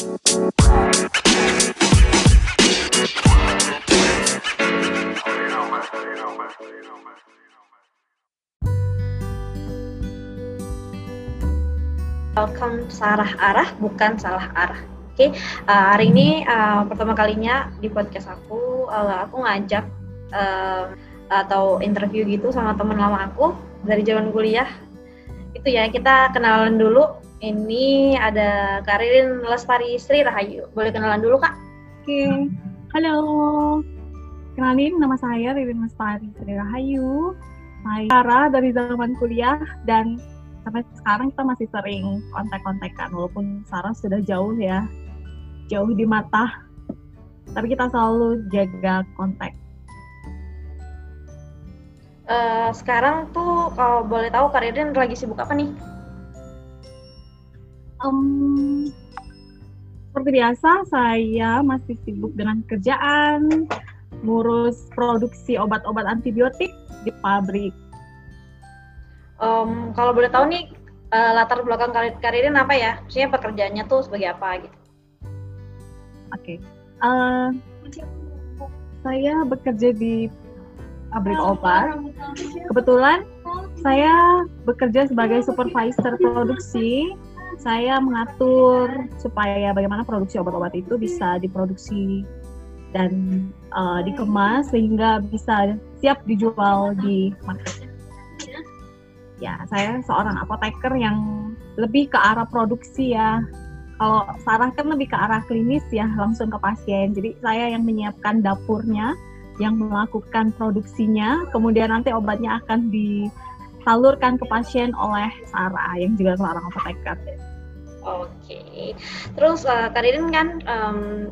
Welcome Sarah Arah, bukan salah arah. Oke, okay? uh, hari ini uh, pertama kalinya di podcast aku, uh, aku ngajak uh, atau interview gitu sama teman lama aku dari zaman kuliah. Itu ya, kita kenalan dulu. Ini ada Karin Lestari Sri Rahayu. Boleh kenalan dulu, Kak? Oke, okay. halo. Kenalin, nama saya Ririn Lestari Sri Rahayu. Saya dari zaman kuliah dan sampai sekarang kita masih sering kontak-kontakan walaupun Sarah sudah jauh ya jauh di mata tapi kita selalu jaga kontak uh, sekarang tuh kalau boleh tahu Karin lagi sibuk apa nih um, seperti biasa saya masih sibuk dengan kerjaan ngurus produksi obat-obat antibiotik di pabrik um, kalau boleh tahu nih uh, latar belakang karir karirnya apa ya? Maksudnya pekerjaannya tuh sebagai apa gitu? Oke, okay. uh, eh, saya bekerja di pabrik obat. Kebetulan saya bekerja sebagai supervisor produksi. Saya mengatur supaya bagaimana produksi obat-obat itu bisa diproduksi dan uh, dikemas sehingga bisa siap dijual di market. Ya saya seorang apoteker yang lebih ke arah produksi ya. Kalau Sarah kan lebih ke arah klinis ya langsung ke pasien. Jadi saya yang menyiapkan dapurnya yang melakukan produksinya. Kemudian nanti obatnya akan disalurkan ke pasien oleh Sarah yang juga seorang apoteker Oke, terus uh, Karin kan um,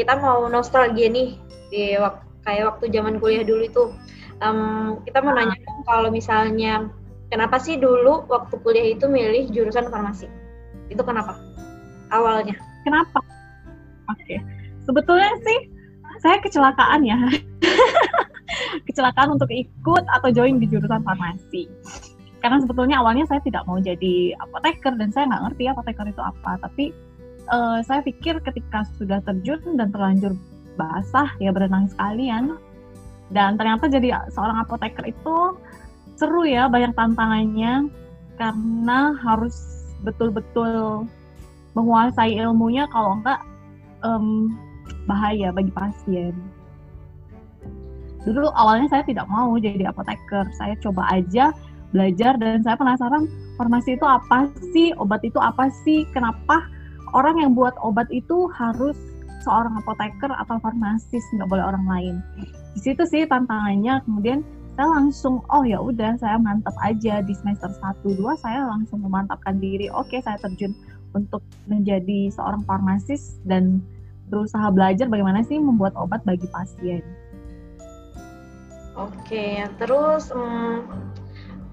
kita mau nostalgia nih di wak kayak waktu zaman kuliah dulu itu. Um, kita mau nanya kalau misalnya Kenapa sih dulu waktu kuliah itu milih jurusan farmasi? Itu kenapa? Awalnya. Kenapa? Oke. Okay. Sebetulnya sih saya kecelakaan ya. kecelakaan untuk ikut atau join di jurusan farmasi. Karena sebetulnya awalnya saya tidak mau jadi apoteker dan saya nggak ngerti apoteker itu apa. Tapi uh, saya pikir ketika sudah terjun dan terlanjur basah ya berenang sekalian dan ternyata jadi seorang apoteker itu seru ya banyak tantangannya karena harus betul-betul menguasai ilmunya kalau enggak um, bahaya bagi pasien. Dulu awalnya saya tidak mau jadi apoteker, saya coba aja belajar dan saya penasaran farmasi itu apa sih, obat itu apa sih, kenapa orang yang buat obat itu harus seorang apoteker atau farmasis, nggak boleh orang lain. Di situ sih tantangannya, kemudian saya langsung oh ya udah saya mantap aja di semester 1 2 saya langsung memantapkan diri. Oke okay, saya terjun untuk menjadi seorang farmasis dan berusaha belajar bagaimana sih membuat obat bagi pasien. Oke, terus um,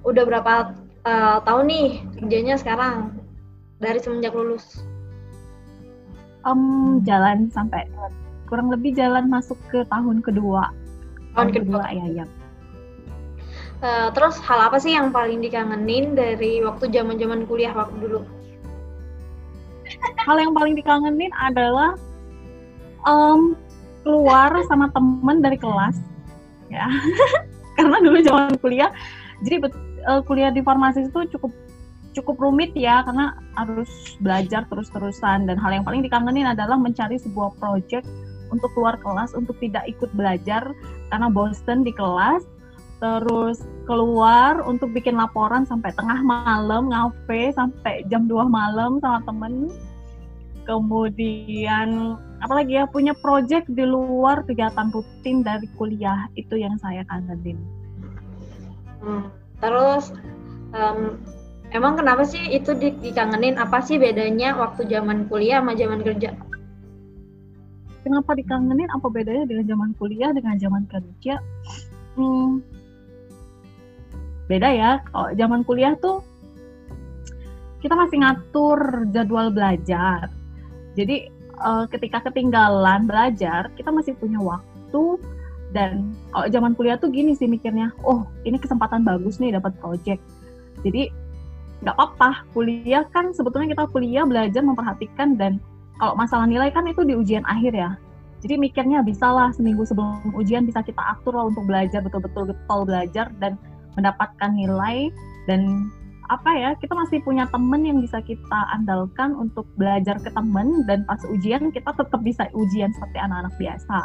udah berapa uh, tahun nih kerjanya sekarang dari semenjak lulus? Um, jalan sampai kurang lebih jalan masuk ke tahun kedua. Tahun, tahun kedua, kedua ya, ya. Uh, terus hal apa sih yang paling dikangenin dari waktu zaman-zaman kuliah waktu dulu? Hal yang paling dikangenin adalah um, keluar sama temen dari kelas, ya. Karena dulu zaman kuliah, jadi uh, kuliah di farmasi itu cukup cukup rumit ya karena harus belajar terus-terusan. Dan hal yang paling dikangenin adalah mencari sebuah project untuk keluar kelas untuk tidak ikut belajar karena bosen di kelas. Terus keluar untuk bikin laporan sampai tengah malam ngafe sampai jam 2 malam sama temen kemudian apalagi ya punya project di luar kegiatan rutin dari kuliah itu yang saya kangenin. Hmm, terus um, emang kenapa sih itu di, dikangenin? Apa sih bedanya waktu zaman kuliah sama zaman kerja? Kenapa dikangenin? Apa bedanya dengan zaman kuliah dengan zaman kerja? Hmm, beda ya. Kalau zaman kuliah tuh kita masih ngatur jadwal belajar jadi uh, ketika ketinggalan belajar kita masih punya waktu dan kalau zaman kuliah tuh gini sih mikirnya oh ini kesempatan bagus nih dapat project. Jadi nggak apa-apa kuliah kan sebetulnya kita kuliah belajar memperhatikan dan kalau masalah nilai kan itu di ujian akhir ya. Jadi mikirnya bisa lah seminggu sebelum ujian bisa kita atur lah untuk belajar betul-betul getol belajar dan mendapatkan nilai dan apa ya kita masih punya temen yang bisa kita andalkan untuk belajar ke temen dan pas ujian kita tetap bisa ujian seperti anak-anak biasa.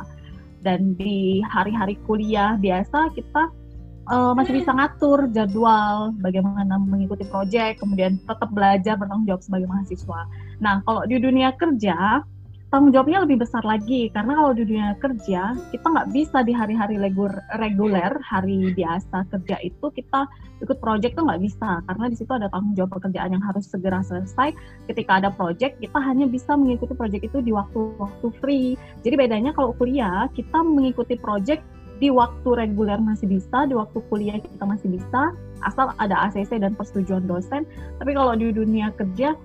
Dan di hari-hari kuliah biasa kita uh, masih bisa ngatur jadwal bagaimana mengikuti proyek kemudian tetap belajar bertanggung jawab sebagai mahasiswa. Nah kalau di dunia kerja tanggung jawabnya lebih besar lagi. Karena kalau di dunia kerja kita nggak bisa di hari-hari reguler hari biasa kerja itu kita ikut project tuh nggak bisa. Karena di situ ada tanggung jawab pekerjaan yang harus segera selesai. Ketika ada project kita hanya bisa mengikuti project itu di waktu-waktu free. Jadi bedanya kalau kuliah kita mengikuti project di waktu reguler masih bisa, di waktu kuliah kita masih bisa, asal ada ACC dan persetujuan dosen. Tapi kalau di dunia kerja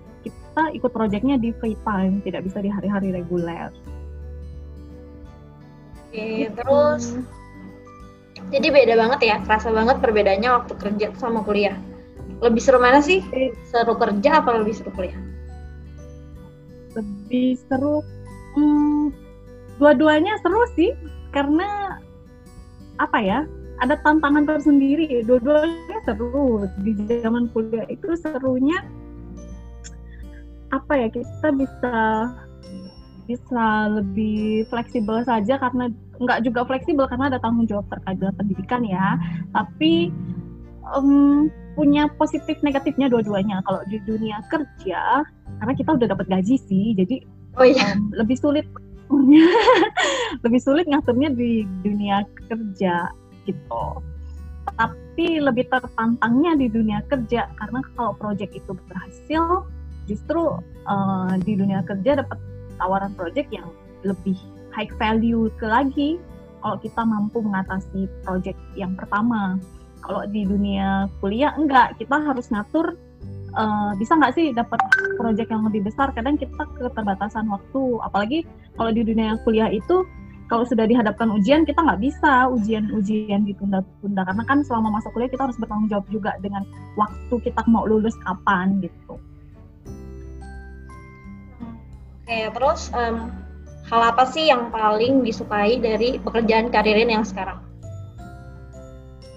kita ikut proyeknya di free time, tidak bisa di hari-hari reguler. Oke, gitu. terus jadi beda banget ya, kerasa banget perbedaannya waktu kerja sama kuliah. Lebih seru mana sih? Seru kerja apa lebih seru kuliah? Lebih seru, hmm, dua-duanya seru sih, karena apa ya? Ada tantangan tersendiri. Dua-duanya seru. Di zaman kuliah itu serunya apa ya kita bisa bisa lebih fleksibel saja karena nggak juga fleksibel karena ada tanggung jawab terkait dengan pendidikan ya. Tapi um, punya positif negatifnya dua-duanya. Kalau di dunia kerja karena kita udah dapat gaji sih jadi oh, iya. um, lebih sulit lebih sulit ngaturnya di dunia kerja gitu. Tapi lebih tertantangnya di dunia kerja karena kalau proyek itu berhasil justru uh, di dunia kerja dapat tawaran project yang lebih high value ke lagi kalau kita mampu mengatasi project yang pertama. Kalau di dunia kuliah enggak, kita harus ngatur uh, bisa nggak sih dapat project yang lebih besar. Kadang kita keterbatasan waktu, apalagi kalau di dunia kuliah itu kalau sudah dihadapkan ujian kita nggak bisa ujian-ujian ditunda-tunda karena kan selama masa kuliah kita harus bertanggung jawab juga dengan waktu kita mau lulus kapan gitu. Oke, terus um, hal apa sih yang paling disukai dari pekerjaan karirin yang sekarang?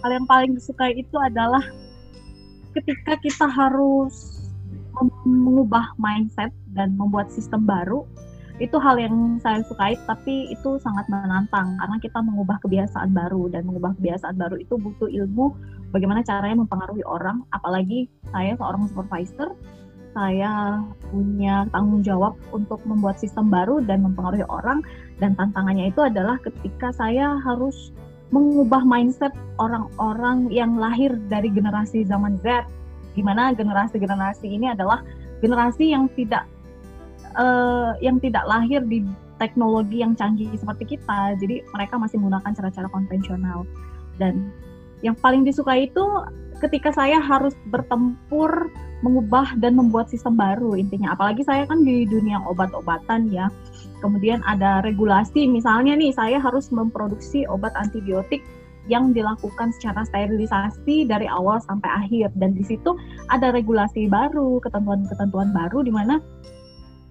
Hal yang paling disukai itu adalah ketika kita harus mengubah mindset dan membuat sistem baru, itu hal yang saya sukai tapi itu sangat menantang karena kita mengubah kebiasaan baru dan mengubah kebiasaan baru itu butuh ilmu bagaimana caranya mempengaruhi orang apalagi saya seorang supervisor saya punya tanggung jawab untuk membuat sistem baru dan mempengaruhi orang dan tantangannya itu adalah ketika saya harus mengubah mindset orang-orang yang lahir dari generasi zaman Z di mana generasi-generasi ini adalah generasi yang tidak uh, yang tidak lahir di teknologi yang canggih seperti kita jadi mereka masih menggunakan cara-cara konvensional. Dan yang paling disukai itu ketika saya harus bertempur mengubah dan membuat sistem baru intinya. Apalagi saya kan di dunia obat-obatan ya. Kemudian ada regulasi misalnya nih saya harus memproduksi obat antibiotik yang dilakukan secara sterilisasi dari awal sampai akhir. Dan di situ ada regulasi baru ketentuan-ketentuan baru di mana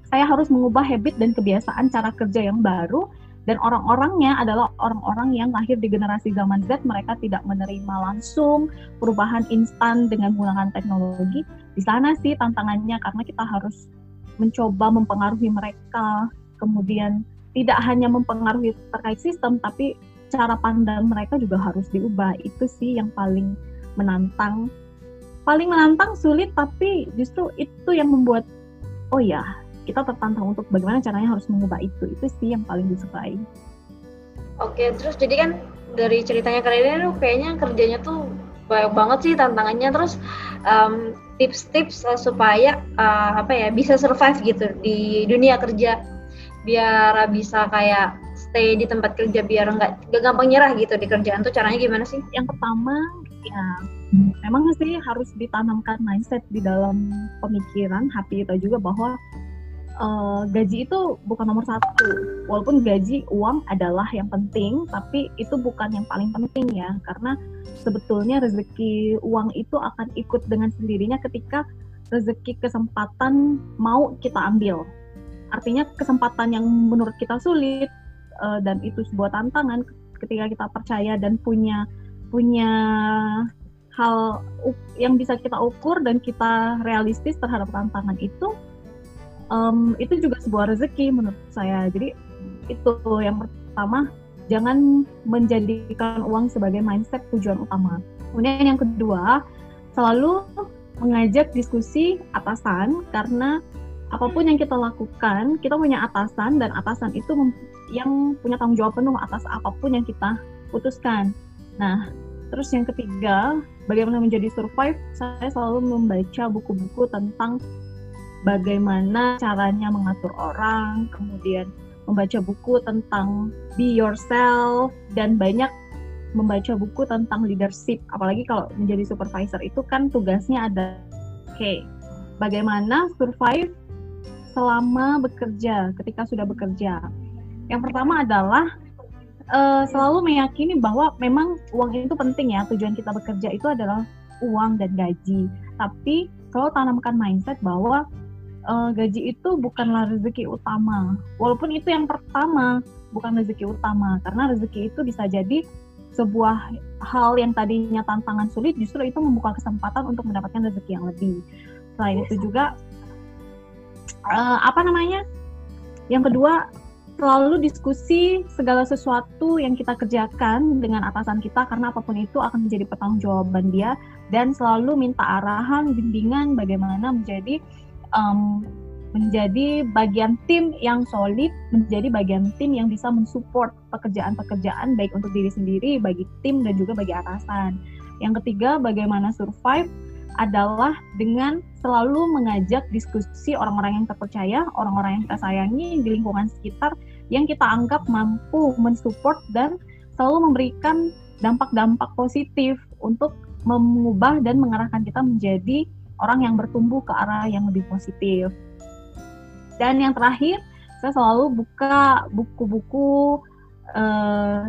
saya harus mengubah habit dan kebiasaan cara kerja yang baru dan orang-orangnya adalah orang-orang yang lahir di generasi zaman Z mereka tidak menerima langsung perubahan instan dengan menggunakan teknologi. Di sana sih tantangannya karena kita harus mencoba mempengaruhi mereka kemudian tidak hanya mempengaruhi terkait sistem tapi cara pandang mereka juga harus diubah. Itu sih yang paling menantang. Paling menantang sulit tapi justru itu yang membuat oh ya kita tertantang untuk bagaimana caranya harus mengubah itu. Itu sih yang paling disukai. Oke terus jadi kan dari ceritanya kalian tuh kayaknya kerjanya tuh banyak banget sih tantangannya. Terus um, tips-tips uh, supaya uh, apa ya bisa survive gitu di dunia kerja. Biar bisa kayak stay di tempat kerja biar nggak gampang nyerah gitu di kerjaan tuh. Caranya gimana sih? Yang pertama ya memang sih harus ditanamkan mindset di dalam pemikiran hati kita juga bahwa uh, gaji itu bukan nomor satu. Walaupun gaji uang adalah yang penting, tapi itu bukan yang paling penting ya, karena sebetulnya rezeki uang itu akan ikut dengan sendirinya ketika rezeki kesempatan mau kita ambil. artinya kesempatan yang menurut kita sulit uh, dan itu sebuah tantangan ketika kita percaya dan punya punya hal yang bisa kita ukur dan kita realistis terhadap tantangan itu um, itu juga sebuah rezeki menurut saya. Jadi itu yang pertama jangan menjadikan uang sebagai mindset tujuan utama. Kemudian yang kedua selalu mengajak diskusi atasan karena apa pun yang kita lakukan kita punya atasan dan atasan itu yang punya tanggung jawab penuh atas apa pun yang kita putuskan. Nah terus yang ketiga bagaimana menjadi survive, saya selalu membaca buku-buku tentang bagaimana caranya mengatur orang, kemudian membaca buku tentang be yourself, dan banyak membaca buku tentang leadership. Apalagi kalau menjadi supervisor itu kan tugasnya ada, oke, okay, bagaimana survive selama bekerja, ketika sudah bekerja. Yang pertama adalah uh, selalu meyakini bahwa memang uang itu penting ya tujuan kita bekerja itu adalah uang dan gaji tapi kalau tanamkan mindset bahwa uh, gaji itu bukanlah rezeki utama. Walaupun itu yang pertama bukan rezeki utama. Karena rezeki itu bisa jadi sebuah hal yang tadinya tantangan sulit justru itu membuka kesempatan untuk mendapatkan rezeki yang lebih. Selain itu juga uh, apa namanya? Yang kedua selalu diskusi segala sesuatu yang kita kerjakan dengan atasan kita karena apa pun itu akan menjadi pertanggungjawaban dia. Dan selalu minta arahan, bimbingan bagaimana menjadi um, menjadi bagian tim yang solid, menjadi bagian tim yang bisa mensupport pekerjaan-pekerjaan baik untuk diri sendiri, bagi tim dan juga bagi atasan. Yang ketiga, bagaimana survive adalah dengan selalu mengajak diskusi orang-orang yang terpercaya, orang-orang yang kita sayangi di lingkungan sekitar yang kita anggap mampu mensupport dan selalu memberikan dampak-dampak positif untuk mengubah dan mengarahkan kita menjadi orang yang bertumbuh ke arah yang lebih positif. Dan yang terakhir, saya selalu buka buku-buku uh,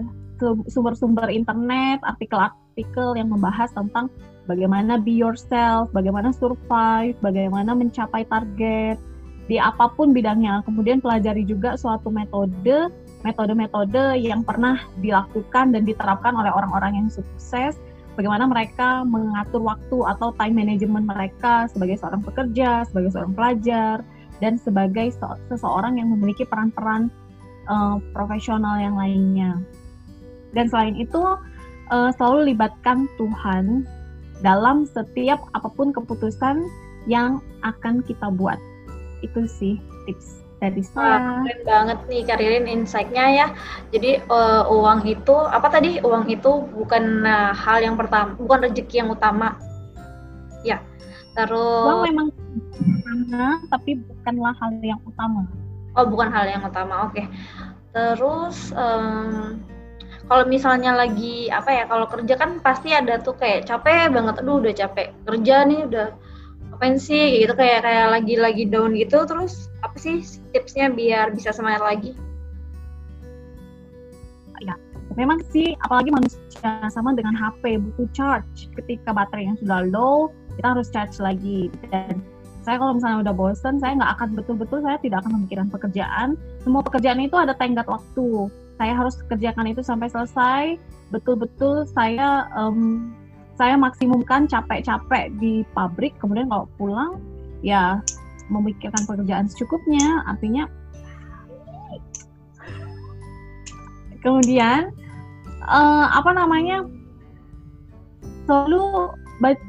sumber-sumber internet, artikel-artikel yang membahas tentang bagaimana be yourself, bagaimana survive, bagaimana mencapai target di apa pun bidangnya. Kemudian pelajari juga suatu metode, metode-metode yang pernah dilakukan dan diterapkan oleh orang-orang yang sukses. Bagaimana mereka mengatur waktu atau time management mereka sebagai seorang pekerja, sebagai seorang pelajar, dan sebagai seseorang yang memiliki peran-peran uh, profesional yang lainnya. Dan selain itu, uh, selalu libatkan Tuhan dalam setiap apa pun keputusan yang akan kita buat. Itu sih tips dari saya. Wah, keren banget nih Karirin insight-nya ya. Jadi uh, uang itu apa tadi? Uang itu bukan uh, hal yang pertama, bukan rezeki yang utama. Ya. Terus uang memang utama, tapi bukanlah hal yang utama. Oh, bukan hal yang utama. Oke. Okay. Terus um, kalau misalnya lagi apa ya kalau kerja kan pasti ada tuh kayak capek banget aduh udah capek kerja nih udah apain sih gitu kayak kayak lagi lagi down gitu terus apa sih tipsnya biar bisa semangat lagi? Ya memang sih apalagi manusia sama dengan HP butuh charge. Ketika baterai yang sudah low kita harus charge lagi. Dan saya kalau misalnya udah bosen saya nggak akan betul-betul saya tidak akan memikirkan pekerjaan. Semua pekerjaan itu ada tenggat waktu. Saya harus kerjakan itu sampai selesai. Betul-betul saya um, saya maksimumkan capek-capek di pabrik kemudian kalau pulang ya memikirkan pekerjaan secukupnya. Artinya kemudian uh, apa namanya selalu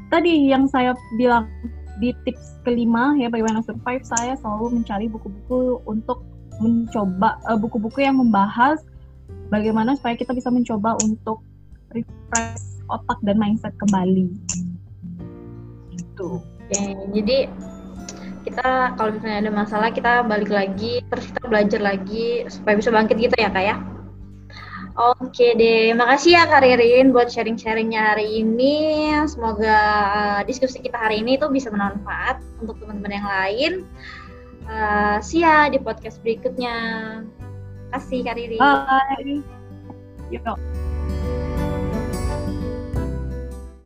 tadi yang saya bilang di tips kelima ya bagaimana survive saya selalu mencari buku-buku untuk mencoba uh, buku-buku yang membahas bagaimana supaya kita bisa mencoba untuk refresh otak dan mindset kembali. Gitu. Oke, jadi kita kalau misalnya ada masalah kita balik lagi terus kita belajar lagi supaya bisa bangkit gitu ya kak ya. Oke deh, makasih ya Kak Ririn buat sharing-sharingnya hari ini. Semoga uh, diskusi kita hari ini itu bisa bermanfaat untuk teman-teman yang lain. Uh, see ya di podcast berikutnya kasih Kak Riri. Bye. Yuk.